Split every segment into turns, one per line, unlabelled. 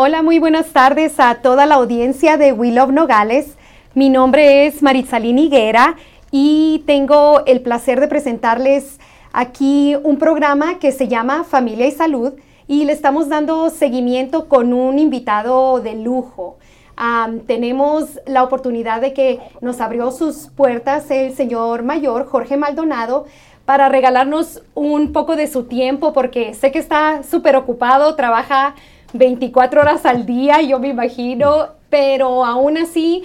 Hola, muy buenas tardes a toda la audiencia de We Love Nogales. Mi nombre es Maritzalín Higuera y tengo el placer de presentarles aquí un programa que se llama Familia y Salud y le estamos dando seguimiento con un invitado de lujo. tenemos la oportunidad de que nos abrió sus puertas el señor mayor Jorge Maldonado para regalarnos un poco de su tiempo porque sé que está súper ocupado, trabaja 24 horas al día, yo me imagino, pero aún así,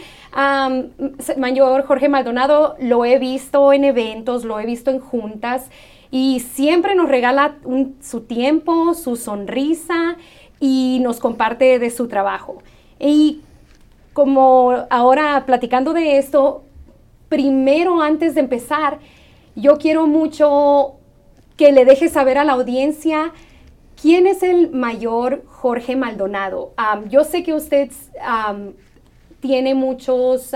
mayor Jorge Maldonado lo he visto en eventos, lo he visto en juntas y siempre nos regala su tiempo, su sonrisa y nos comparte de su trabajo. Y como ahora platicando de esto, primero antes de empezar, yo quiero mucho que le deje saber a la audiencia ¿Quién es el mayor Jorge Maldonado? yo sé que usted tiene muchos,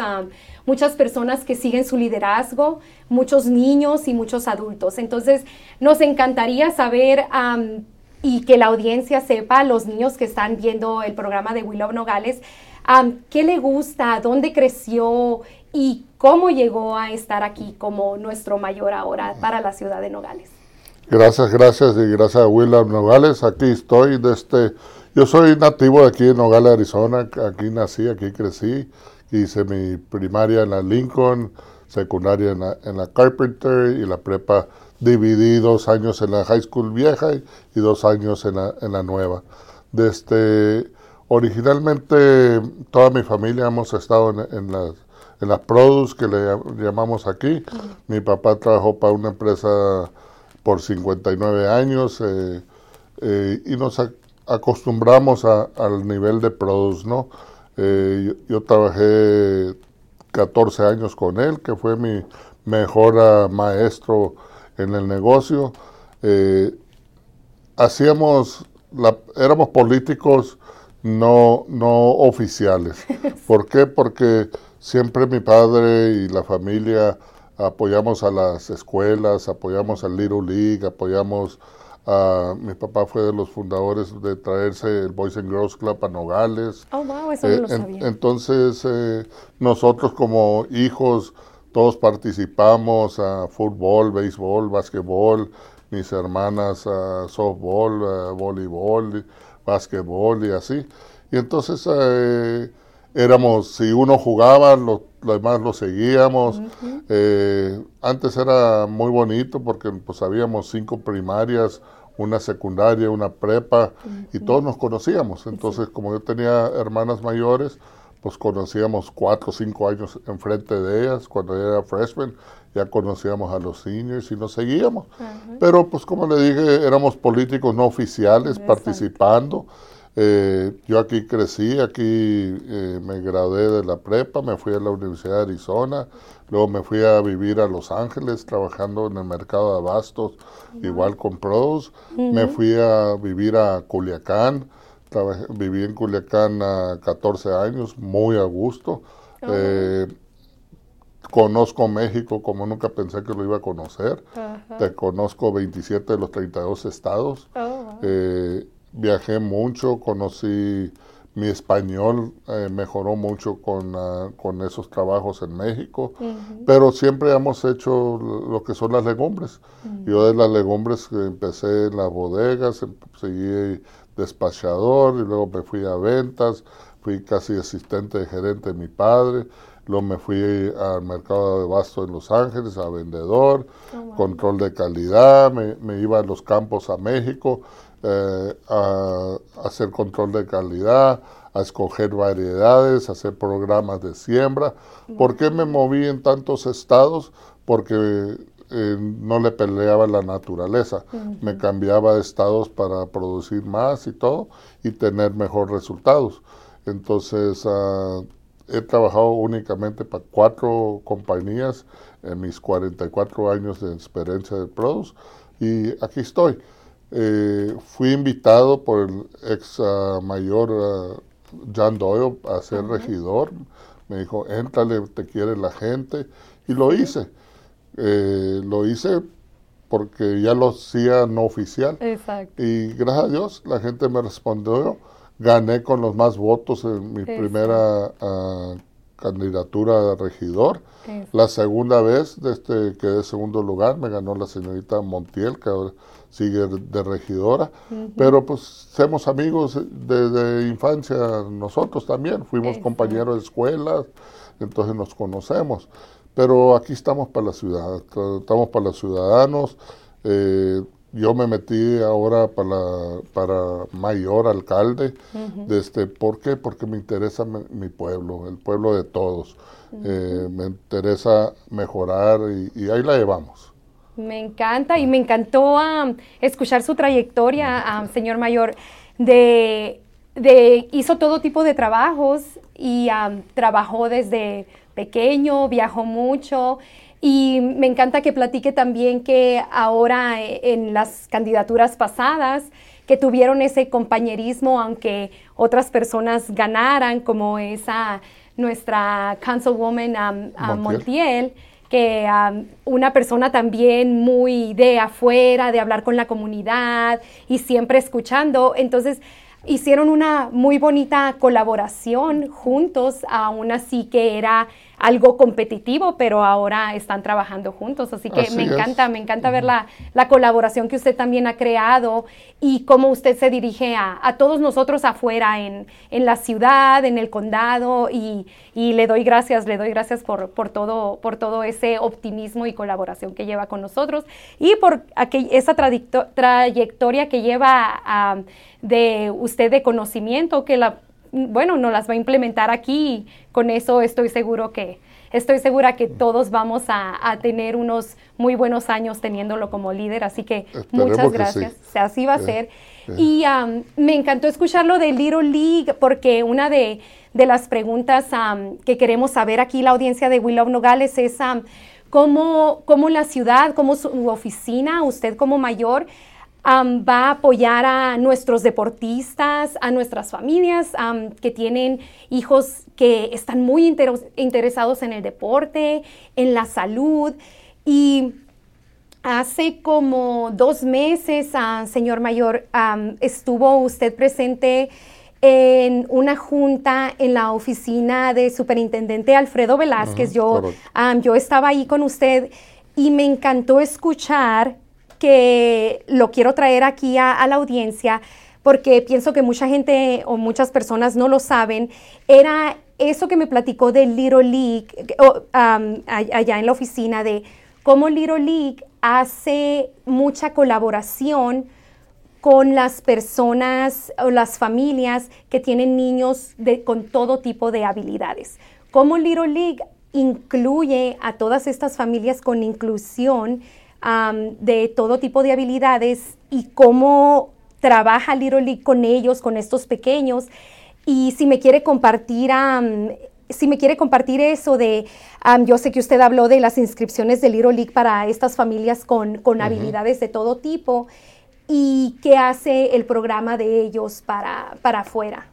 muchas personas que siguen su liderazgo, muchos niños y muchos adultos. Entonces, nos encantaría saber y que la audiencia sepa, los niños que están viendo el programa de Willow Nogales, qué le gusta, dónde creció y cómo llegó a estar aquí como nuestro mayor ahora para la ciudad de Nogales.
Gracias, gracias y gracias a William Nogales. Aquí estoy desde, este, yo soy nativo de aquí de Nogales, Arizona. Aquí nací, aquí crecí. Hice mi primaria en la Lincoln, secundaria en la, en la Carpenter y la prepa dividí dos años en la high school vieja y, dos años en la, en la nueva. Desde, originalmente toda mi familia hemos estado en, en las en las produce que le llamamos aquí. Mi papá trabajó para una empresa por 59 años eh, eh, y nos acostumbramos al nivel de produce, ¿no? Eh, yo, trabajé 14 años con él, que fue mi mejor ah, maestro en el negocio. hacíamos, la, éramos políticos no, no oficiales. ¿Por qué? Porque siempre mi padre y la familia apoyamos a las escuelas, apoyamos al Little League, apoyamos a... Mi papá fue de los fundadores de traerse el Boys and Girls Club a Nogales.
Oh, wow, eso no lo eh, sabía.
entonces, eh, nosotros como hijos, todos participamos a fútbol, béisbol, básquetbol, mis hermanas a softball, a voleibol, básquetbol y así. Y entonces... Eh, éramos, si uno jugaba, los, demás lo seguíamos. Eh, antes era muy bonito porque pues habíamos cinco primarias, una secundaria, una prepa, y todos nos conocíamos. Entonces, como yo tenía hermanas mayores, pues conocíamos cuatro o cinco años enfrente de ellas, cuando era freshman, ya conocíamos a los seniors y nos seguíamos. Pero pues como le dije, éramos políticos no oficiales participando. Eh, yo aquí crecí, aquí eh, me gradué de la prepa, me fui a la Universidad de Arizona, luego me fui a vivir a Los Ángeles trabajando en el mercado de abastos, igual con pros, me fui a vivir a Culiacán, viví en Culiacán a 14 años, muy a gusto. Eh, conozco México como nunca pensé que lo iba a conocer. Te conozco 27 de los 32 estados. Oh, viajé mucho, conocí mi español, eh, mejoró mucho con, ah, con, esos trabajos en México, pero siempre hemos hecho lo que son las legumbres. Yo de las legumbres empecé en las bodegas, seguí despachador y luego me fui a ventas, fui casi asistente de gerente de mi padre, luego me fui al mercado de basto en Los Ángeles a vendedor, oh, control de calidad, me, me iba a los campos a México eh, a, hacer control de calidad, a escoger variedades, a hacer programas de siembra. ¿Por qué me moví en tantos estados? Porque eh, no le peleaba la naturaleza. Me cambiaba de estados para producir más y todo y tener mejores resultados. Entonces, ah, he trabajado únicamente para cuatro compañías en mis 44 años de experiencia de Produce y aquí estoy. Eh, fui invitado por el ex ah, mayor ah, John Doyle a ser regidor. Me dijo, éntrale, te quiere la gente. Y lo hice. Eh, lo hice porque ya lo hacía no oficial.
Exacto.
Y gracias a Dios la gente me respondió. Gané con los más votos en mi primera ah, candidatura a regidor. La segunda vez, desde que de segundo lugar, me ganó la señorita Montiel, que ahora sigue de regidora. Pero pues somos amigos desde infancia nosotros también. Fuimos compañeros de escuela, entonces nos conocemos. Pero aquí estamos para la ciudad, estamos para los ciudadanos. Eh, yo me metí ahora para, para mayor alcalde. este, ¿Por qué? Porque me interesa mi, pueblo, el pueblo de todos. Eh, me interesa mejorar y, ahí la llevamos.
Me encanta y me encantó escuchar su trayectoria, señor mayor, de, de, hizo todo tipo de trabajos y trabajó desde pequeño, viajó mucho y me encanta que platique también que ahora eh, en las candidaturas pasadas que tuvieron ese compañerismo, aunque otras personas ganaran, como esa nuestra councilwoman um, Montiel. Que una persona también muy de afuera, de hablar con la comunidad y siempre escuchando. Entonces, hicieron una muy bonita colaboración juntos, aún así que era algo competitivo, pero ahora están trabajando juntos. Así que me encanta, me encanta ver la, colaboración que usted también ha creado y cómo usted se dirige a, todos nosotros afuera en, la ciudad, en el condado y, le doy gracias, le doy gracias por, por, todo, por todo ese optimismo y colaboración que lleva con nosotros y por esa trayectoria que lleva de usted de conocimiento que la bueno, no las va a implementar aquí. Con eso estoy seguro que, estoy segura que todos vamos a, tener unos muy buenos años teniéndolo como líder. Así que muchas gracias. Así va a ser. Y me encantó escucharlo de Little League porque una de, las preguntas que queremos saber aquí la audiencia de Willow Nogales es cómo, cómo la ciudad, cómo su oficina, usted como mayor, va a apoyar a nuestros deportistas, a nuestras familias que tienen hijos que están muy interesados en el deporte, en la salud. Y hace como dos meses, ah, señor mayor, estuvo usted presente en una junta en la oficina de superintendente Alfredo Velázquez. yo, yo estaba ahí con usted y me encantó escuchar que lo quiero traer aquí a, la audiencia porque pienso que mucha gente o muchas personas no lo saben, era eso que me platicó de Little League allá en la oficina, de cómo Little League hace mucha colaboración con las personas o las familias que tienen niños de, con todo tipo de habilidades. Cómo Little League incluye a todas estas familias con inclusión de todo tipo de habilidades y cómo trabaja Little League con ellos, con estos pequeños. Y si me quiere compartir, si me quiere compartir eso de, yo sé que usted habló de las inscripciones de Little League para estas familias con, habilidades de todo tipo y qué hace el programa de ellos para, para afuera.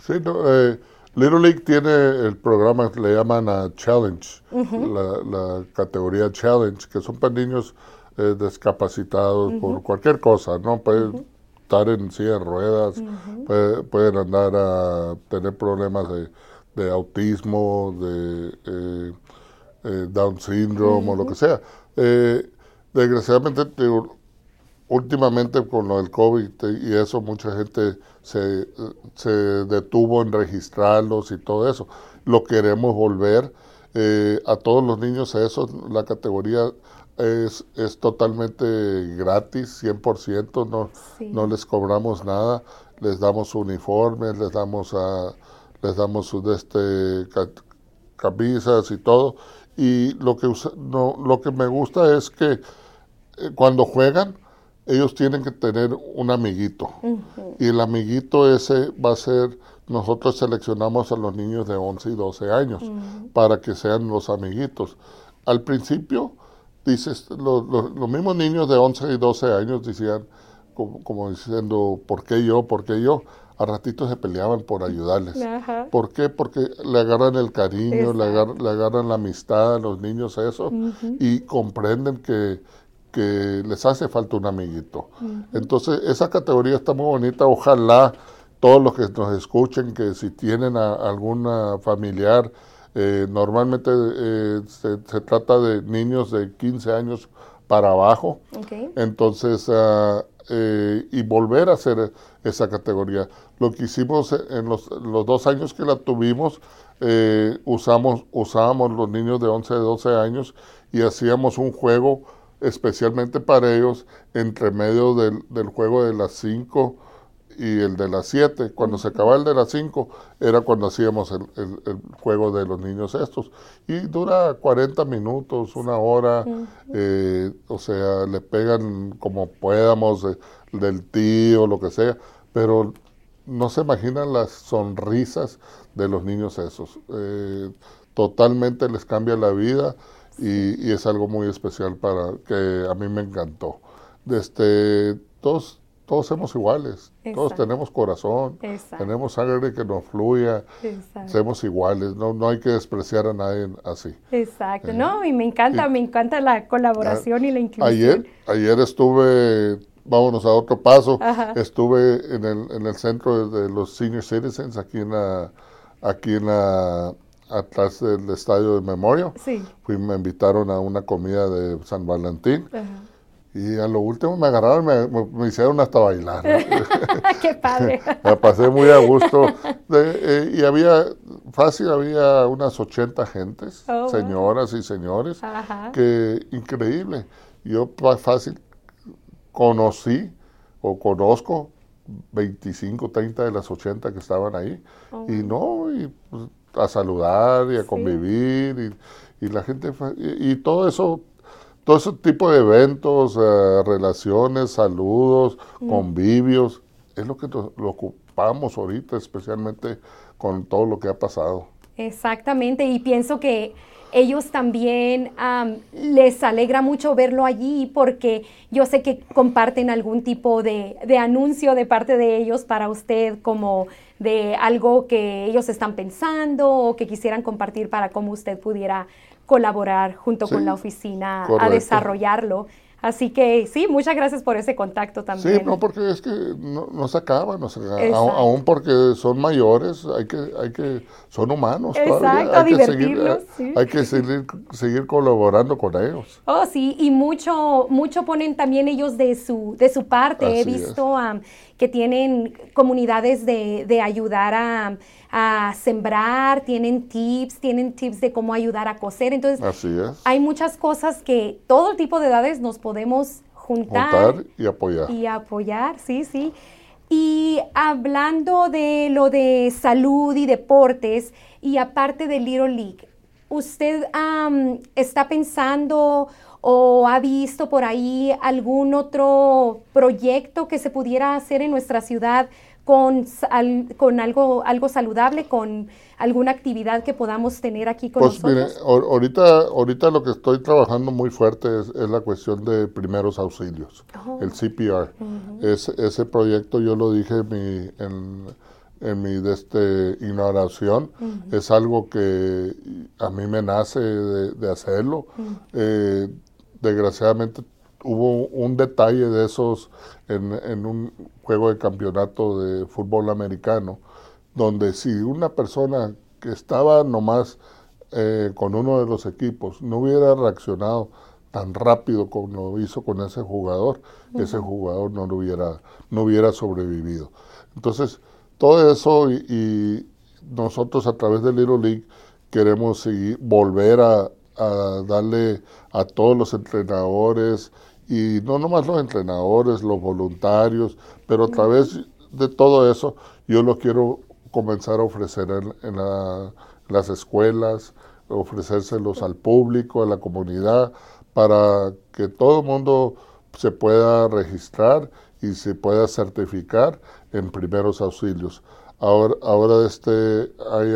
Sí, eh, Little League tiene el programa que le llaman a Challenge, la, categoría Challenge, que son para niños eh, discapacitados por cualquier cosa, ¿no? Pueden estar en silla de ruedas, pueden andar a tener problemas de, autismo, de eh, eh, Down syndrome o lo que sea. desgraciadamente, últimamente con lo del COVID y eso, mucha gente se, se detuvo en registrarlos y todo eso. Lo queremos volver eh, a todos los niños a eso. La categoría es, es totalmente gratis, 100%, no, no les cobramos nada, les damos uniformes, les damos a, les damos este, camisas y todo. Y lo que, no, lo que me gusta es que eh, cuando juegan, ellos tienen que tener un amiguito. Y el amiguito ese va a ser, nosotros seleccionamos a los niños de 11 y 12 años para que sean los amiguitos. Al principio, dices, los mismos niños de 11 y 12 años decían, como, diciendo, ¿por qué yo? ¿Por qué yo? A ratitos se peleaban por ayudarles. ¿Por qué? Porque le agarran el cariño, le, agarran la amistad a los niños, eso, y comprenden que que les hace falta un amiguito. Entonces, esa categoría está muy bonita. Ojalá todos los que nos escuchen, que si tienen a, alguna familiar, eh, normalmente eh, se, trata de niños de 15 años para abajo. Entonces, eh, y volver a hacer esa categoría. Lo que hicimos en los, los dos años que la tuvimos, usamos, usábamos los niños de 11, 12 años y hacíamos un juego especialmente para ellos, entre medio del, juego de las 5 y el de las 7. Cuando se acababa el de las 5 era cuando hacíamos el, juego de los niños estos. Y dura 40 minutos, una hora, eh, o sea, le pegan como podamos del tío, lo que sea, pero no se imaginan las sonrisas de los niños esos. Eh, totalmente les cambia la vida y, es algo muy especial para que a mí me encantó. Desde, todos, todos somos iguales, todos tenemos corazón, tenemos sangre que nos fluya, somos iguales, no, no hay que despreciar a nadie así.
Exacto, eh, no, y me encanta, me encanta la colaboración y la inclusión.
Ayer, ayer estuve vámonos a otro paso. Estuve en el, en el centro de, los senior citizens aquí en la, aquí en la atrás del estadio de Memoria. Sí. Fui, me invitaron a una comida de San Valentín. Y a lo último me agarraron y me, hicieron hasta bailar.
¡Qué padre!
me pasé muy a gusto. Eh, y había, fácil, había unas 80 gentes, oh, señoras y señores, que increíble. Yo fácil conocí o conozco 25, 30 de las 80 que estaban ahí. Oh. Y no, y pues, a saludar y a convivir y, la gente y, todo eso todo ese tipo de eventos eh, relaciones saludos mm. convivios es lo que lo ocupamos ahorita especialmente con todo lo que ha pasado
exactamente y pienso que ellos también les alegra mucho verlo allí porque yo sé que comparten algún tipo de, de, anuncio de parte de ellos para usted como de algo que ellos están pensando o que quisieran compartir para cómo usted pudiera colaborar junto con la oficina a desarrollarlo. Así que sí, muchas gracias por ese contacto también.
Sí, no, porque es que no, se acaba, no se aún porque son mayores, hay que, hay que, son humanos
Exacto,
hay. Que seguir, Hay que seguir, seguir, colaborando con ellos.
Oh, sí, y mucho, mucho ponen también ellos de su, de su parte. He visto que tienen comunidades de, de ayudar a a sembrar, tienen tips, tienen tips de cómo ayudar a coser. Entonces, hay muchas cosas que todo tipo de edades nos podemos juntar,
y apoyar.
Y apoyar, sí, sí. Y hablando de lo de salud y deportes, y aparte de Little League, ¿usted está pensando o ha visto por ahí algún otro proyecto que se pudiera hacer en nuestra ciudad con, con algo, algo saludable, con alguna actividad que podamos tener aquí con pues
Mire, ahorita, ahorita lo que estoy trabajando muy fuerte es, la cuestión de primeros auxilios, oh. el CPR. es, ese proyecto yo lo dije en mi, en, mi de este, inauguración, es algo que a mí me nace de, hacerlo. Eh, desgraciadamente hubo un detalle de esos en, un juego de campeonato de fútbol americano, donde si una persona que estaba nomás eh, con uno de los equipos no hubiera reaccionado tan rápido como lo hizo con ese jugador, ese jugador no lo hubiera, no hubiera sobrevivido. Entonces, todo eso y, nosotros a través de Little League queremos seguir, volver a, a darle a todos los entrenadores y no nomás los entrenadores, los voluntarios, pero a través de todo eso yo lo quiero comenzar a ofrecer en, las escuelas, ofrecérselos al público, a la comunidad, para que todo el mundo se pueda registrar y se pueda certificar en primeros auxilios. Ahora, ahora este, hay,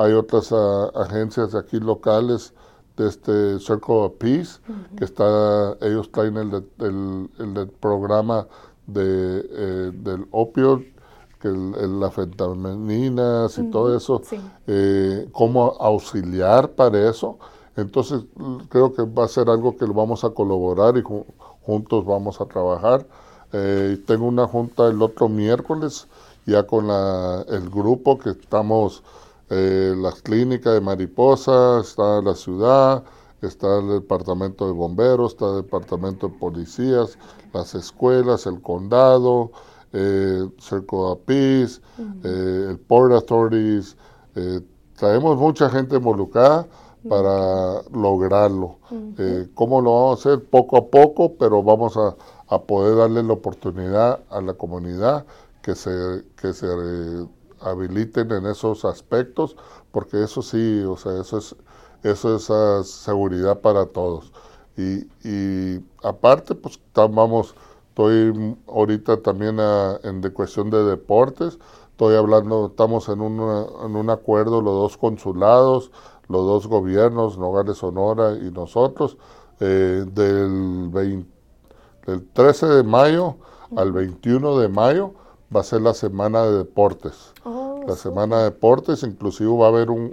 hay otras agencias aquí locales de este Circle of Peace, que está, ellos traen el, el, programa de, eh, del opio, que las fentanilinas y todo eso, eh, cómo auxiliar para eso. Entonces creo que va a ser algo que lo vamos a colaborar y juntos vamos a trabajar. Eh, tengo una junta el otro miércoles ya con la, el grupo que estamos, eh, las clínicas de mariposa, está la ciudad, está el departamento de bomberos, está el departamento de policías, las escuelas, el condado, eh, Cerco Peace, eh, el Port Authorities. Eh, traemos mucha gente involucrada para lograrlo. Eh, ¿Cómo lo vamos a hacer? Poco a poco, pero vamos a, a, poder darle la oportunidad a la comunidad que se, que se habiliten en esos aspectos, porque eso sí, o sea, eso es, eso es uh, seguridad para todos. Y, aparte, pues vamos, estoy ahorita también en de cuestión de deportes, estoy hablando, estamos en, en un acuerdo los dos consulados, los dos gobiernos, Nogales Sonora y nosotros, eh, del 13 de mayo al 21 de mayo, va a ser la semana de deportes. Oh, la semana de deportes, inclusive va a haber un,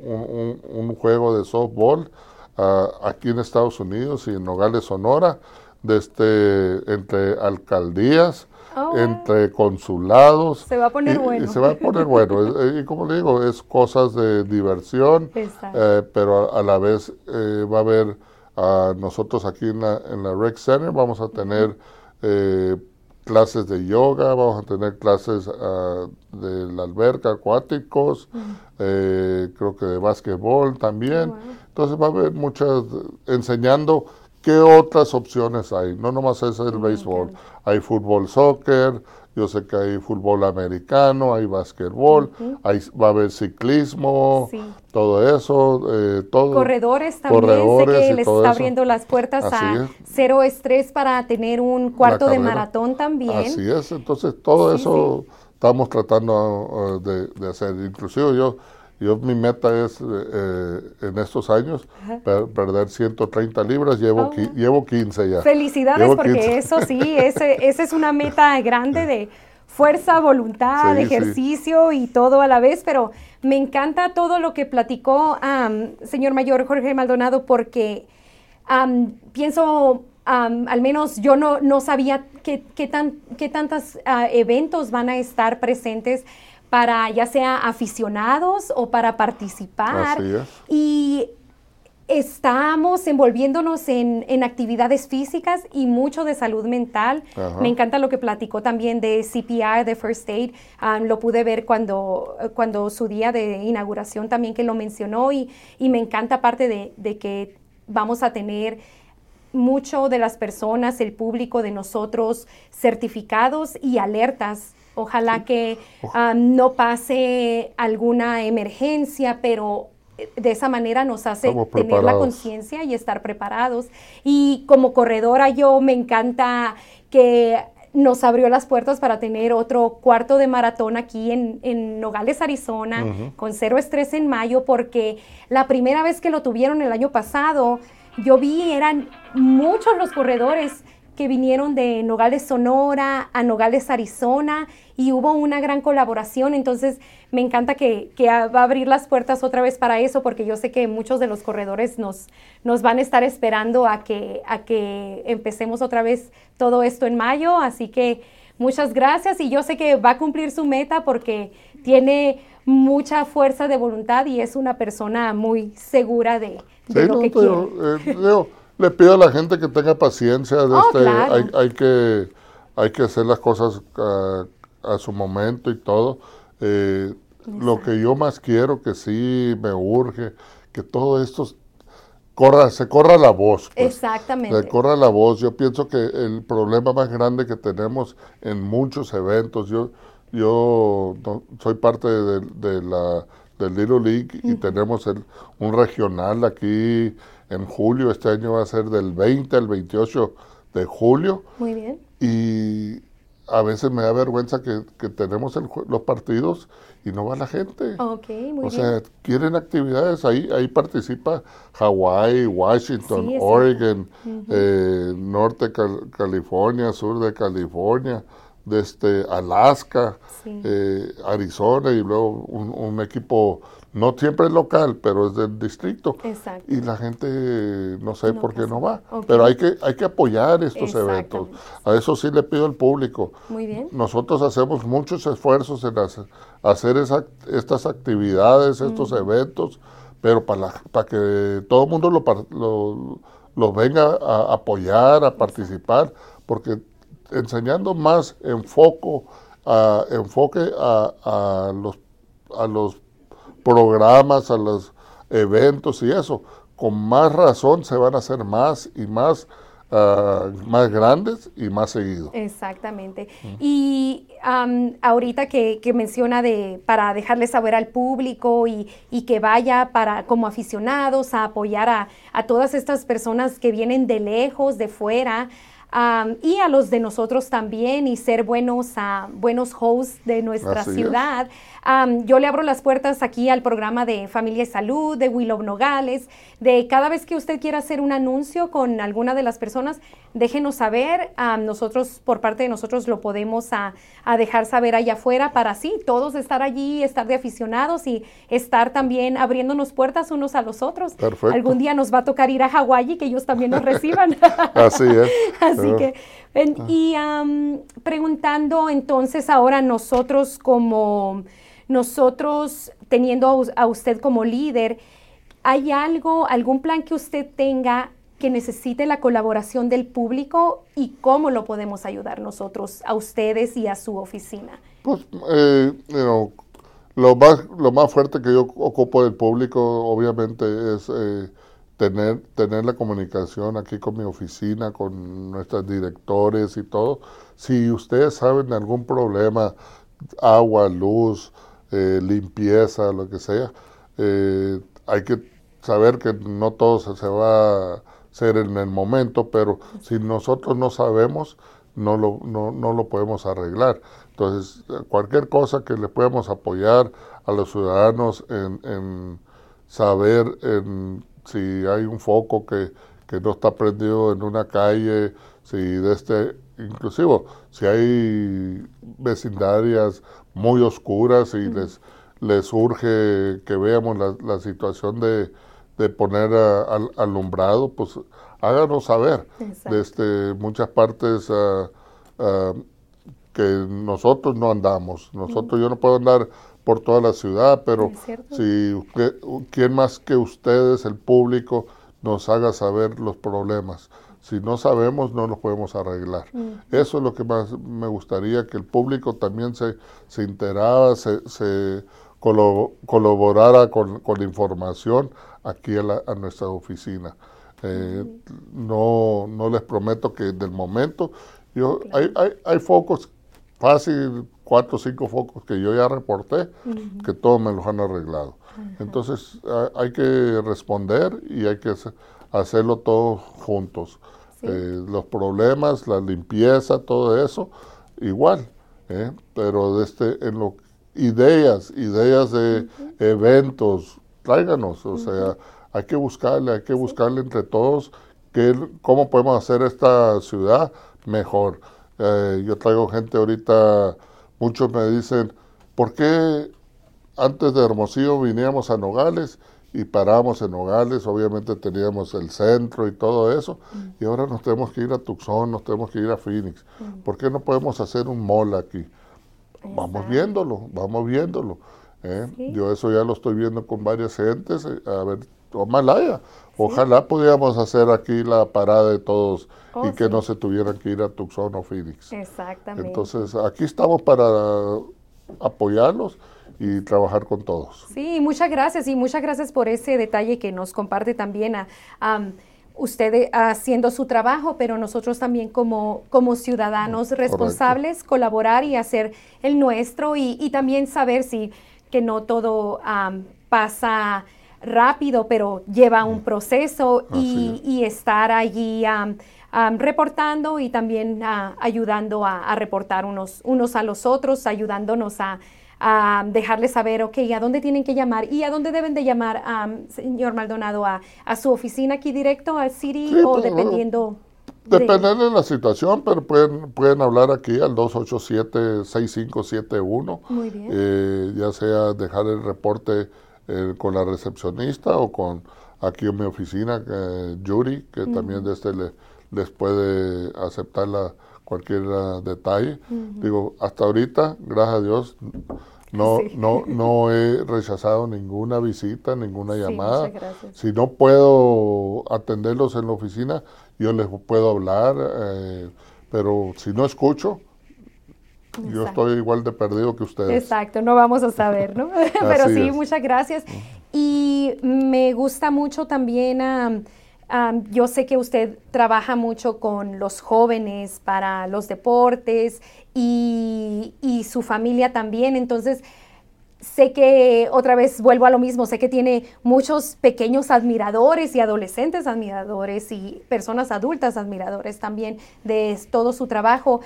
un, juego de softball uh, aquí en Estados Unidos y en Nogales, Sonora, desde, este, entre alcaldías, oh, entre consulados.
Se va a poner bueno.
Y se va a poner bueno. y, como le digo, es cosas de diversión, eh, pero a, la vez eh, va a haber, a nosotros aquí en la, en la Rec Center vamos a tener eh, clases de yoga, vamos a tener clases uh, de la alberca, acuáticos, eh, creo que de básquetbol también. Entonces va a haber muchas, enseñando qué otras opciones hay. No nomás es el béisbol, hay fútbol, soccer, yo sé que hay fútbol americano, hay básquetbol, hay, va a haber ciclismo, todo eso, eh, todo.
Corredores también, sé que les está abriendo las puertas a cero estrés para tener un cuarto de maratón también.
Así es, entonces todo eso estamos tratando uh, de, hacer. Inclusive yo, yo mi meta es eh, en estos años perder 130 libras, llevo, oh. llevo 15 ya.
Felicidades porque eso sí, ese, esa es una meta grande de fuerza, voluntad, ejercicio y todo a la vez, pero me encanta todo lo que platicó señor mayor Jorge Maldonado porque pienso, al menos yo no, no sabía qué, qué, tan, qué tantos ah, eventos van a estar presentes para ya sea aficionados o para participar. Y estamos envolviéndonos en, actividades físicas y mucho de salud mental. Me encanta lo que platicó también de CPR, de First Aid. Um, lo pude ver cuando, cuando su día de inauguración también que lo mencionó y, y me encanta parte de, de que vamos a tener mucho de las personas, el público de nosotros certificados y alertas Ojalá que um, no pase alguna emergencia, pero de esa manera nos hace tener la conciencia y estar preparados. Y como corredora yo me encanta que nos abrió las puertas para tener otro cuarto de maratón aquí en, Nogales, Arizona, con cero estrés en mayo, porque la primera vez que lo tuvieron el año pasado, yo vi, eran muchos los corredores que vinieron de Nogales, Sonora a Nogales, Arizona, y hubo una gran colaboración. Entonces, me encanta que, va a abrir las puertas otra vez para eso, porque yo sé que muchos de los corredores nos, nos van a estar esperando a que, a que empecemos otra vez todo esto en mayo. Así que muchas gracias y yo sé que va a cumplir su meta porque tiene mucha fuerza de voluntad y es una persona muy segura de, lo que quiere.
Eh, le pido a la gente que tenga paciencia. Oh, este, hay, que, hay que hacer las cosas a, su momento y todo. Eh, lo que yo más quiero, que sí me urge, que todo esto corra, se corra la voz.
Pues. Exactamente.
Se corra la voz. Yo pienso que el problema más grande que tenemos en muchos eventos, yo, yo soy parte de, la del Little League y tenemos el, un regional aquí en julio, este año va a ser del 20 al 28 de julio.
Muy bien.
Y a veces me da vergüenza que, que tenemos el los partidos y no va la gente.
Ok, muy
o
bien.
sea, quieren actividades, ahí, ahí participa Hawái, Washington,
Sí,
Oregon, eh, Norte Cal- California, Sur de California, desde Alaska,
Sí.
eh, Arizona y luego un, un equipo, no siempre local, pero es del distrito.
Exacto.
Y la gente no sé
No
por qué no va. Pero hay que, hay que apoyar estos eventos. A eso sí le pido al público.
Muy bien.
Nosotros hacemos muchos esfuerzos en hacer, hacer esa- estas actividades, estos eventos, pero para, la- para que todo el mundo lo, par- lo, lo venga a apoyar, a participar, porque enseñando más enfoco, a, enfoque a, a los, a los programas, a los eventos y eso, con más razón se van a hacer más y más, ah, más grandes y más seguidos.
Exactamente. Y am, ahorita que, que menciona de para dejarle saber al público y, y que vaya para como aficionados a apoyar a, a todas estas personas que vienen de lejos, de fuera. Am, y a los de nosotros también y ser buenos ah, buenos hosts de nuestra
Así
ciudad. Am, yo le abro las puertas aquí al programa de Familia y Salud, de Willow Nogales, de cada vez que usted quiera hacer un anuncio con alguna de las personas, déjenos saber. Am, nosotros, por parte de nosotros, lo podemos a, a dejar saber allá afuera para así todos estar allí, estar de aficionados y estar también abriéndonos puertas unos a los otros.
Perfecto.
Algún día nos va a tocar ir a Hawái y que ellos también nos reciban.
Así es.
Así
Ah.
que, en- y am, preguntando entonces ahora nosotros como, nosotros teniendo a, a usted como líder, ¿hay algo, algún plan que usted tenga que necesite la colaboración del público y cómo lo podemos ayudar nosotros a ustedes y a su oficina?
Pues, eh, you know, lo más, lo más fuerte que yo ocupo del público, obviamente, es eh, tener, tener la comunicación aquí con mi oficina, con nuestros directores y todo. Si ustedes saben de algún problema, agua, luz, eh, limpieza, lo que sea, eh, hay que saber que no todo se, se va a hacer en el momento, pero si nosotros no sabemos, no lo, no, no lo podemos arreglar. Entonces, cualquier cosa que le podamos apoyar a los ciudadanos en, en saber en si hay un foco que, que no está prendido en una calle, si de este, inclusive, si hay vecindarias muy oscuras y les, les urge que veamos la, la situación de, de poner a- al- alumbrado, pues háganos saber. Desde muchas partes ah, ah, que nosotros no andamos. Nosotros, yo no puedo andar por toda la ciudad, pero si usted- quién más que ustedes, el público, nos haga saber los problemas. Si no sabemos, no los podemos arreglar. Eso es lo que más me gustaría, que el público también se, se enterara, se, se colaborara con, con la información aquí a, la- a nuestra oficina. Eh, no, no les prometo que del momento, yo, hay, hay, hay focos, fácil, cuatro o cinco focos que yo ya reporté, que todos me los han arreglado. Entonces ha- hay que responder y hay que hace- hacerlo todos juntos.
Sí.
Eh, los problemas, la limpieza, todo eso, igual. ¿eh? Pero este, en lo, ideas, ideas de eventos, tráiganos. O sea, hay que buscarle, hay que buscarle entre todos qué, cómo podemos hacer esta ciudad mejor. Eh, yo traigo gente ahorita, muchos me dicen, ¿por qué antes de Hermosillo viníamos a Nogales y paramos en Nogales? Obviamente teníamos el centro y todo eso, y ahora nos tenemos que ir a Tucson, nos tenemos que ir a Phoenix. ¿Por qué no podemos hacer un mall aquí? Vamos viéndolo, vamos viéndolo. ¿eh?
Sí.
Yo eso ya lo estoy viendo con varias gentes, eh, a ver, ojalá haya. Ojalá pudiéramos hacer aquí la parada de todos
Oh,
y que
sí.
no se tuvieran que ir a Tucson o Phoenix.
Exactamente.
Entonces, aquí estamos para apoyarlos y trabajar con todos.
Sí, muchas gracias y muchas gracias por ese detalle que nos comparte también a, am, usted eh, haciendo su trabajo, pero nosotros también como, como ciudadanos responsables colaborar y hacer el nuestro y, y también saber si que no todo am, pasa rápido, pero lleva un proceso y, estar allí reportando y también ayudando a, reportar unos, unos a los otros, ayudándonos a, dejarles saber, ok, a dónde tienen que llamar y a dónde deben de llamar, señor Maldonado, a, su oficina aquí directo, al City o pues, dependiendo.
Depende de la situación, pero pueden, pueden hablar aquí al 287-6571.
Muy bien.
Eh, ya sea dejar el reporte eh, con la recepcionista o con aquí en mi oficina, eh, Yuri, que también de este les puede aceptar la, cualquier ah, detalle. Digo, hasta ahorita, gracias a Dios, no, no, no he rechazado ninguna visita, ninguna llamada. Si no puedo atenderlos en la oficina, yo les puedo hablar, eh, pero si no escucho, yo estoy igual de perdido que ustedes.
Exacto, no vamos a saber, ¿no? pero sí, muchas gracias. Y me gusta mucho también, yo sé que usted trabaja mucho con los jóvenes para los deportes y, y su familia también, entonces sé que otra vez vuelvo a lo mismo, sé que tiene muchos pequeños admiradores y adolescentes admiradores y personas adultas admiradores también de todo su trabajo.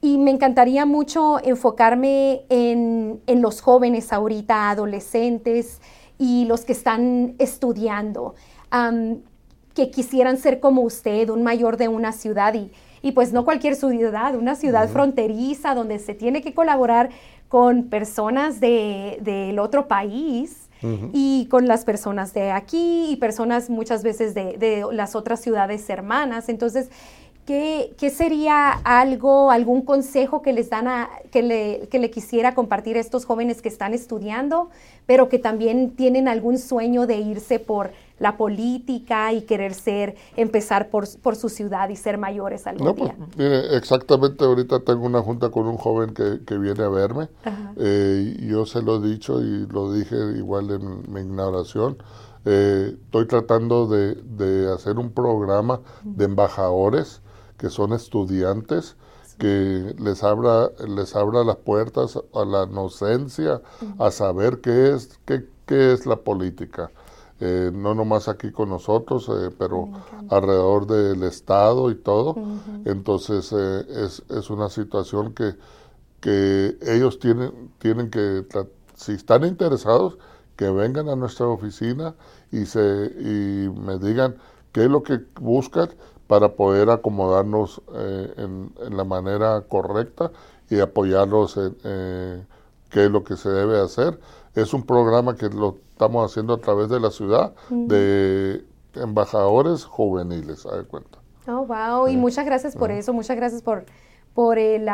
Y me encantaría mucho enfocarme en, los jóvenes ahorita, adolescentes y los que están estudiando, que quisieran ser como usted, un mayor de una ciudad y, y pues no cualquier ciudad, una ciudad fronteriza donde se tiene que colaborar con personas del de, otro país y con las personas de aquí y personas muchas veces de, de las otras ciudades hermanas. Entonces, ¿Qué, ¿qué, sería algo, algún consejo que les dan a, que le, que le quisiera compartir a estos jóvenes que están estudiando, pero que también tienen algún sueño de irse por la política y querer ser, empezar por, por su ciudad y ser mayores algún no, pues, día?
mire, exactamente ahorita tengo una junta con un joven que, que viene a verme. Eh, yo se lo he dicho y lo dije igual en mi inauguración. Eh, estoy tratando de, de, hacer un programa de embajadores que son estudiantes, que les abra, les abra las puertas a la inocencia, a saber qué es, qué, qué es la política. Eh, no nomás aquí con nosotros, eh, pero alrededor del Estado y todo. Entonces eh, es, es, una situación que, que ellos tienen, tienen que, si están interesados, que vengan a nuestra oficina y, se, y me digan qué es lo que buscan para poder acomodarnos eh, en, la manera correcta y apoyarlos en eh, qué es lo que se debe hacer. Es un programa que lo estamos haciendo a través de la ciudad de embajadores juveniles, a cuenta.
Oh, wow, y muchas gracias por eso, muchas gracias por, por, el,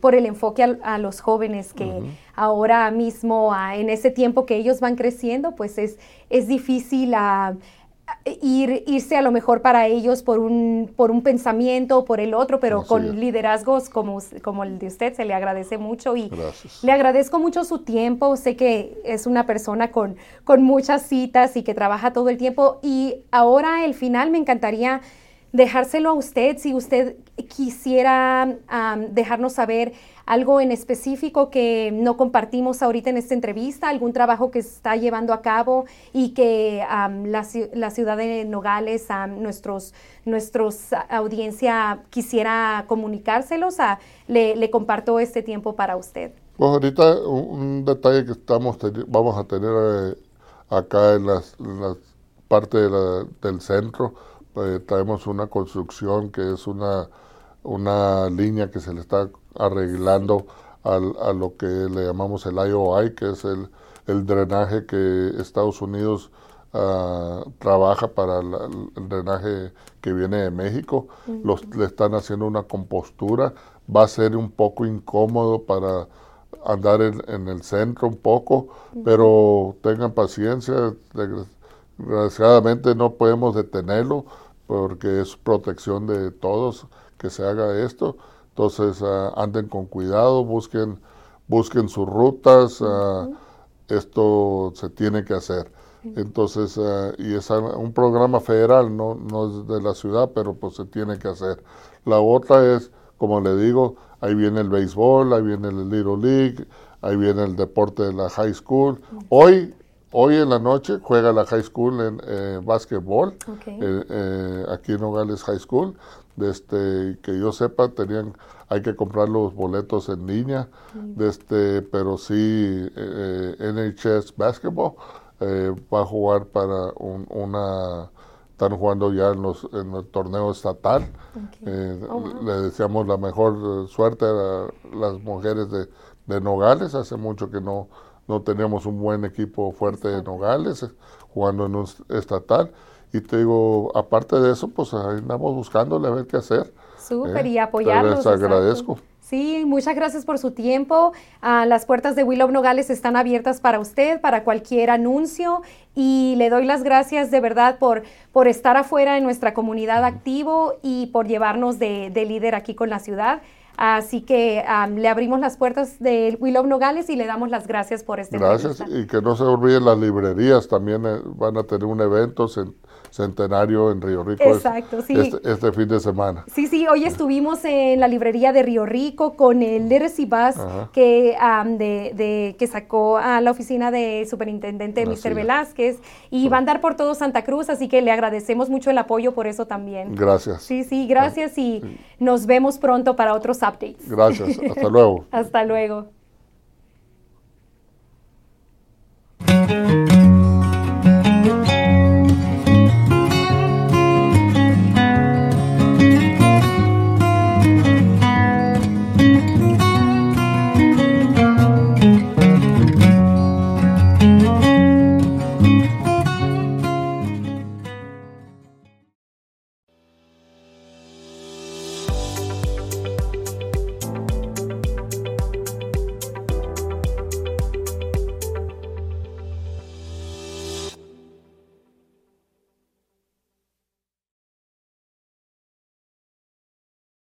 por el enfoque a, los jóvenes que ahora mismo, en ese tiempo que ellos van creciendo, pues es, es difícil ir, irse a lo mejor para ellos por un, por un pensamiento o por el otro, pero con liderazgos como, como el de usted se le agradece mucho y le agradezco mucho su tiempo. Sé que es una persona con, con muchas citas y que trabaja todo el tiempo. Y ahora el final me encantaría dejárselo a usted. Si usted quisiera dejarnos saber algo en específico que no compartimos ahorita en esta entrevista, algún trabajo que está llevando a cabo y que la, la, ciudad de Nogales, nuestros, nuestros audiencia quisiera comunicárselos, a, le, le, comparto este tiempo para usted.
Pues ahorita un, detalle que estamos vamos a tener eh, acá en la parte del centro, eh, traemos una construcción que es una, una línea que se le está arreglando al, a lo que le llamamos el IOI, que es el, el drenaje que Estados Unidos uh, trabaja para el drenaje que viene de México. Los, le están haciendo una compostura. Va a ser un poco incómodo para andar en, en el centro un poco, pero tengan paciencia. Desgraciadamente no podemos detenerlo porque es protección de todos que se haga esto. Entonces ah, anden con cuidado, busquen, busquen sus rutas, ah, esto se tiene que hacer. Entonces, ah, y es un programa federal, no, no es de la ciudad, pero pues se tiene que hacer. La otra es, como le digo, ahí viene el béisbol, ahí viene el Little League, ahí viene el deporte de la high school. Hoy hoy en la noche juega la high school en eh, básquetbol, eh, eh, aquí en Nogales High School. Desde que yo sepa, tenían, hay que comprar los boletos en línea, desde, pero sí eh, eh, NHS Basketball eh, va a jugar para un- una, están jugando ya en, los, en el torneo estatal. Eh,
Oh, wow.
Le deseamos la mejor eh, suerte a las mujeres de, de Nogales. Hace mucho que no, no teníamos un buen equipo fuerte de Nogales jugando en un estatal. Y te digo, aparte de eso, pues ahí andamos buscándole a ver qué hacer.
Súper,
¿eh?
y apoyarlos.
Les
exacto.
agradezco.
Sí, muchas gracias por su tiempo. Ah, las puertas de Willow Nogales están abiertas para usted, para cualquier anuncio. Y le doy las gracias de verdad por, por estar afuera en nuestra comunidad activo y por llevarnos de, de líder aquí con la ciudad. Así que am, le abrimos las puertas de Willow Nogales y le damos las gracias por este
Gracias. Y que no se olviden las librerías. También eh, van a tener un evento cen- Centenario en Río Rico.
Exacto, sí.
Este, este, fin de semana.
Sí, sí, hoy estuvimos en la librería de Río Rico con el Literacy Bus que, de, que sacó a la oficina de superintendente Mr. Velázquez y sí. va a andar por todo Santa Cruz, así que le agradecemos mucho el apoyo por eso también.
Gracias.
Sí, sí, gracias ah, y nos vemos pronto para otros updates.
Gracias, hasta luego.
hasta luego.